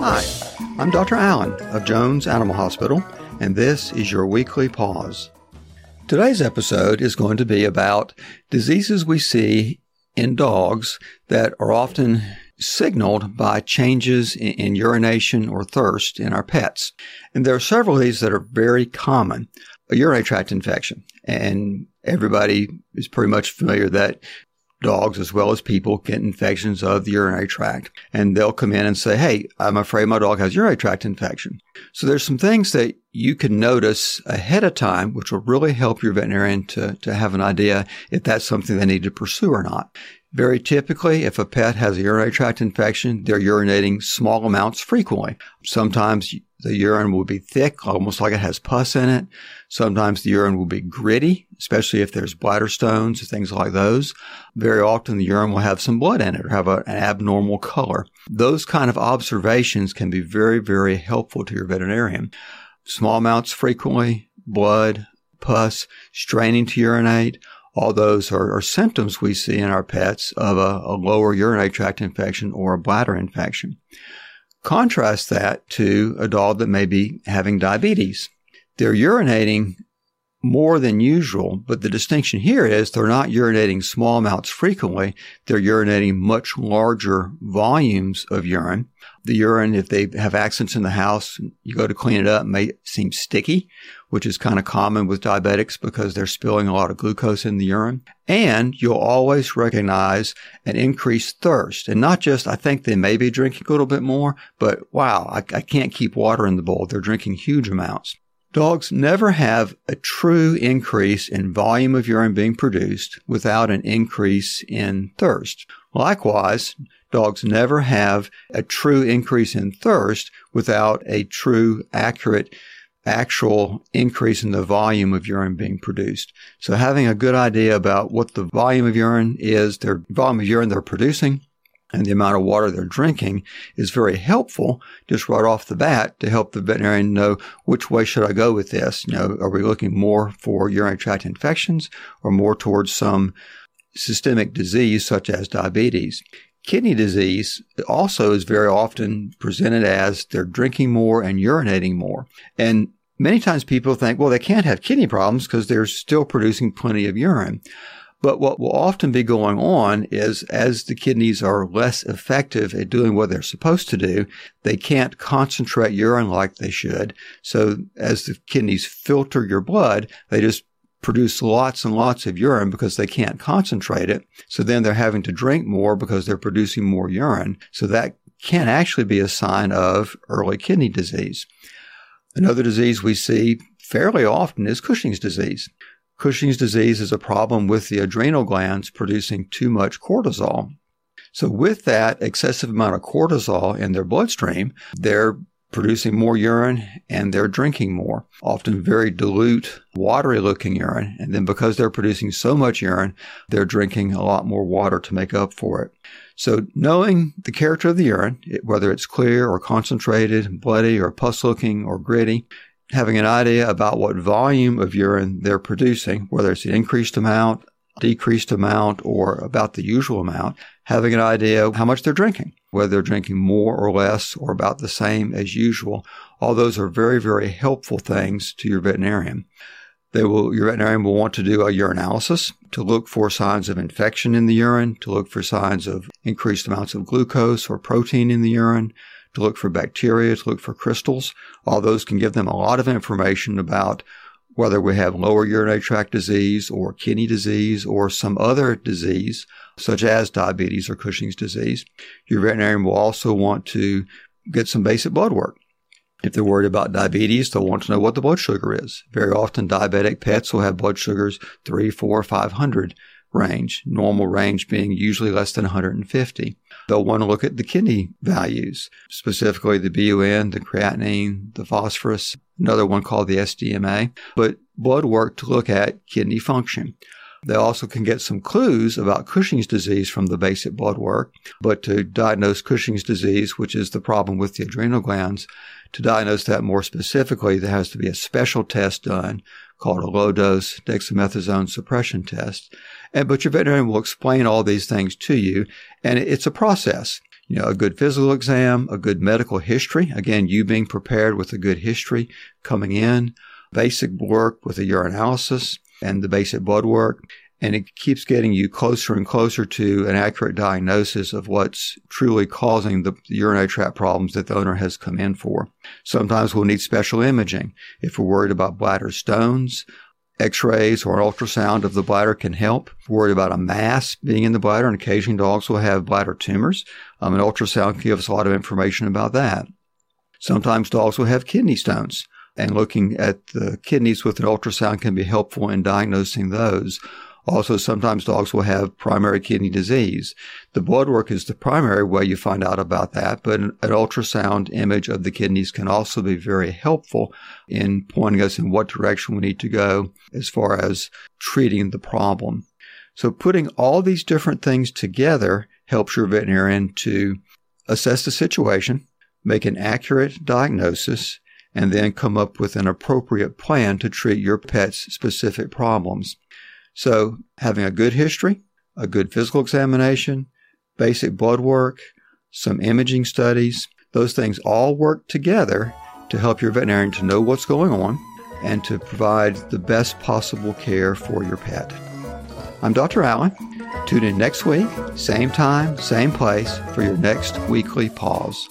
Hi, I'm Dr. Allen of Jones Animal Hospital, and this is your weekly pause. Today's episode is going to be about diseases we see in dogs that are often signaled by changes in, in, urination or thirst in our pets. And there are several of these that are very common. A urinary tract infection. And everybody is pretty much familiar that dogs as well as people get infections of the urinary tract. And they'll come in and say, Hey, I'm afraid my dog has urinary tract infection. So there's some things that you can notice ahead of time, which will really help your veterinarian to, to have an idea if that's something they need to pursue or not. Very typically, if a pet has a urinary tract infection, they're urinating small amounts frequently. Sometimes the urine will be thick, almost like it has pus in it. Sometimes the urine will be gritty, especially if there's bladder stones, or things like those. Very often the urine will have some blood in it or have a, an abnormal color. Those kind of observations can be very, very helpful to your veterinarian. Small amounts frequently, blood, pus, straining to urinate, all those are, are, symptoms we see in our pets of a, a, lower urinary tract infection or a bladder infection. Contrast that to a dog that may be having diabetes. They're urinating more than usual, but the distinction here is they're not urinating small amounts frequently. They're urinating much larger volumes of urine. The urine, if they have accidents in the house, you go to clean it up, may seem sticky, which is kind of common with diabetics because they're spilling a lot of glucose in the urine. And you'll always recognize an increased thirst. And not just, I think they may be drinking a little bit more, but wow, I, I can't keep water in the bowl. They're drinking huge amounts. Dogs never have a true increase in volume of urine being produced without an increase in thirst. Likewise, dogs never have a true increase in thirst without a true, accurate, actual increase in the volume of urine being produced. So having a good idea about what the volume of urine is, their volume of urine they're producing, and the amount of water they're drinking is very helpful just right off the bat to help the veterinarian know which way should I go with this. You know, are we looking more for urinary tract infections or more towards some systemic disease such as diabetes? Kidney disease also is very often presented as they're drinking more and urinating more. And many times people think, well, they can't have kidney problems because they're still producing plenty of urine. But what will often be going on is as the kidneys are less effective at doing what they're supposed to do, they can't concentrate urine like they should. So as the kidneys filter your blood, they just produce lots and lots of urine because they can't concentrate it. So then they're having to drink more because they're producing more urine. So that can actually be a sign of early kidney disease. Another disease we see fairly often is Cushing's disease. Cushing's disease is a problem with the adrenal glands producing too much cortisol. So with that excessive amount of cortisol in their bloodstream, they're producing more urine and they're drinking more, often very dilute, watery looking urine. And then because they're producing so much urine, they're drinking a lot more water to make up for it. So knowing the character of the urine, whether it's clear or concentrated, bloody or pus looking or gritty, having an idea about what volume of urine they're producing, whether it's an increased amount, decreased amount, or about the usual amount, having an idea of how much they're drinking, whether they're drinking more or less or about the same as usual. All those are very, very helpful things to your veterinarian. They will, your veterinarian will want to do a urinalysis to look for signs of infection in the urine, to look for signs of increased amounts of glucose or protein in the urine, to look for bacteria, to look for crystals. All those can give them a lot of information about whether we have lower urinary tract disease or kidney disease or some other disease such as diabetes or Cushing's disease. Your veterinarian will also want to get some basic blood work. If they're worried about diabetes, they'll want to know what the blood sugar is. Very often diabetic pets will have blood sugars three, four, five hundred range, normal range being usually less than 150. They'll want to look at the kidney values, specifically the BUN, the creatinine, the phosphorus, another one called the SDMA, but blood work to look at kidney function. They also can get some clues about Cushing's disease from the basic blood work, but to diagnose Cushing's disease, which is the problem with the adrenal glands, to diagnose that more specifically, there has to be a special test done called a low dose dexamethasone suppression test. And, but your veterinarian will explain all these things to you. And it's a process. You know, a good physical exam, a good medical history. Again, you being prepared with a good history coming in, basic work with a urinalysis and the basic blood work and it keeps getting you closer and closer to an accurate diagnosis of what's truly causing the urinary tract problems that the owner has come in for. Sometimes we'll need special imaging. If we're worried about bladder stones, X-rays or ultrasound of the bladder can help. Worried about a mass being in the bladder, and occasionally dogs will have bladder tumors. Um, an ultrasound can give us a lot of information about that. Sometimes dogs will have kidney stones, and looking at the kidneys with an ultrasound can be helpful in diagnosing those. Also, sometimes dogs will have primary kidney disease. The blood work is the primary way you find out about that, but an, ultrasound image of the kidneys can also be very helpful in pointing us in what direction we need to go as far as treating the problem. So putting all these different things together helps your veterinarian to assess the situation, make an accurate diagnosis, and then come up with an appropriate plan to treat your pet's specific problems. So having a good history, a good physical examination, basic blood work, some imaging studies, those things all work together to help your veterinarian to know what's going on and to provide the best possible care for your pet. I'm Dr. Allen. Tune in next week, same time, same place for your next weekly pause.